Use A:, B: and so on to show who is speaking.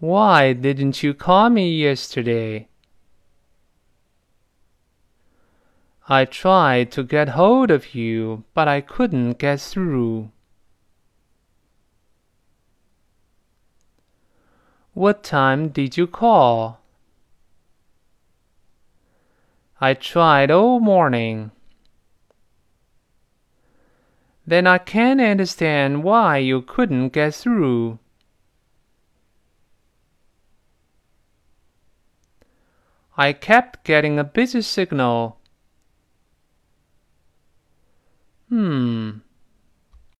A: Why didn't you call me yesterday? I tried to get hold of you, but I couldn't get through. What time did you call? I tried all morning. Then I can't understand why you couldn't get through. I kept getting a busy signal.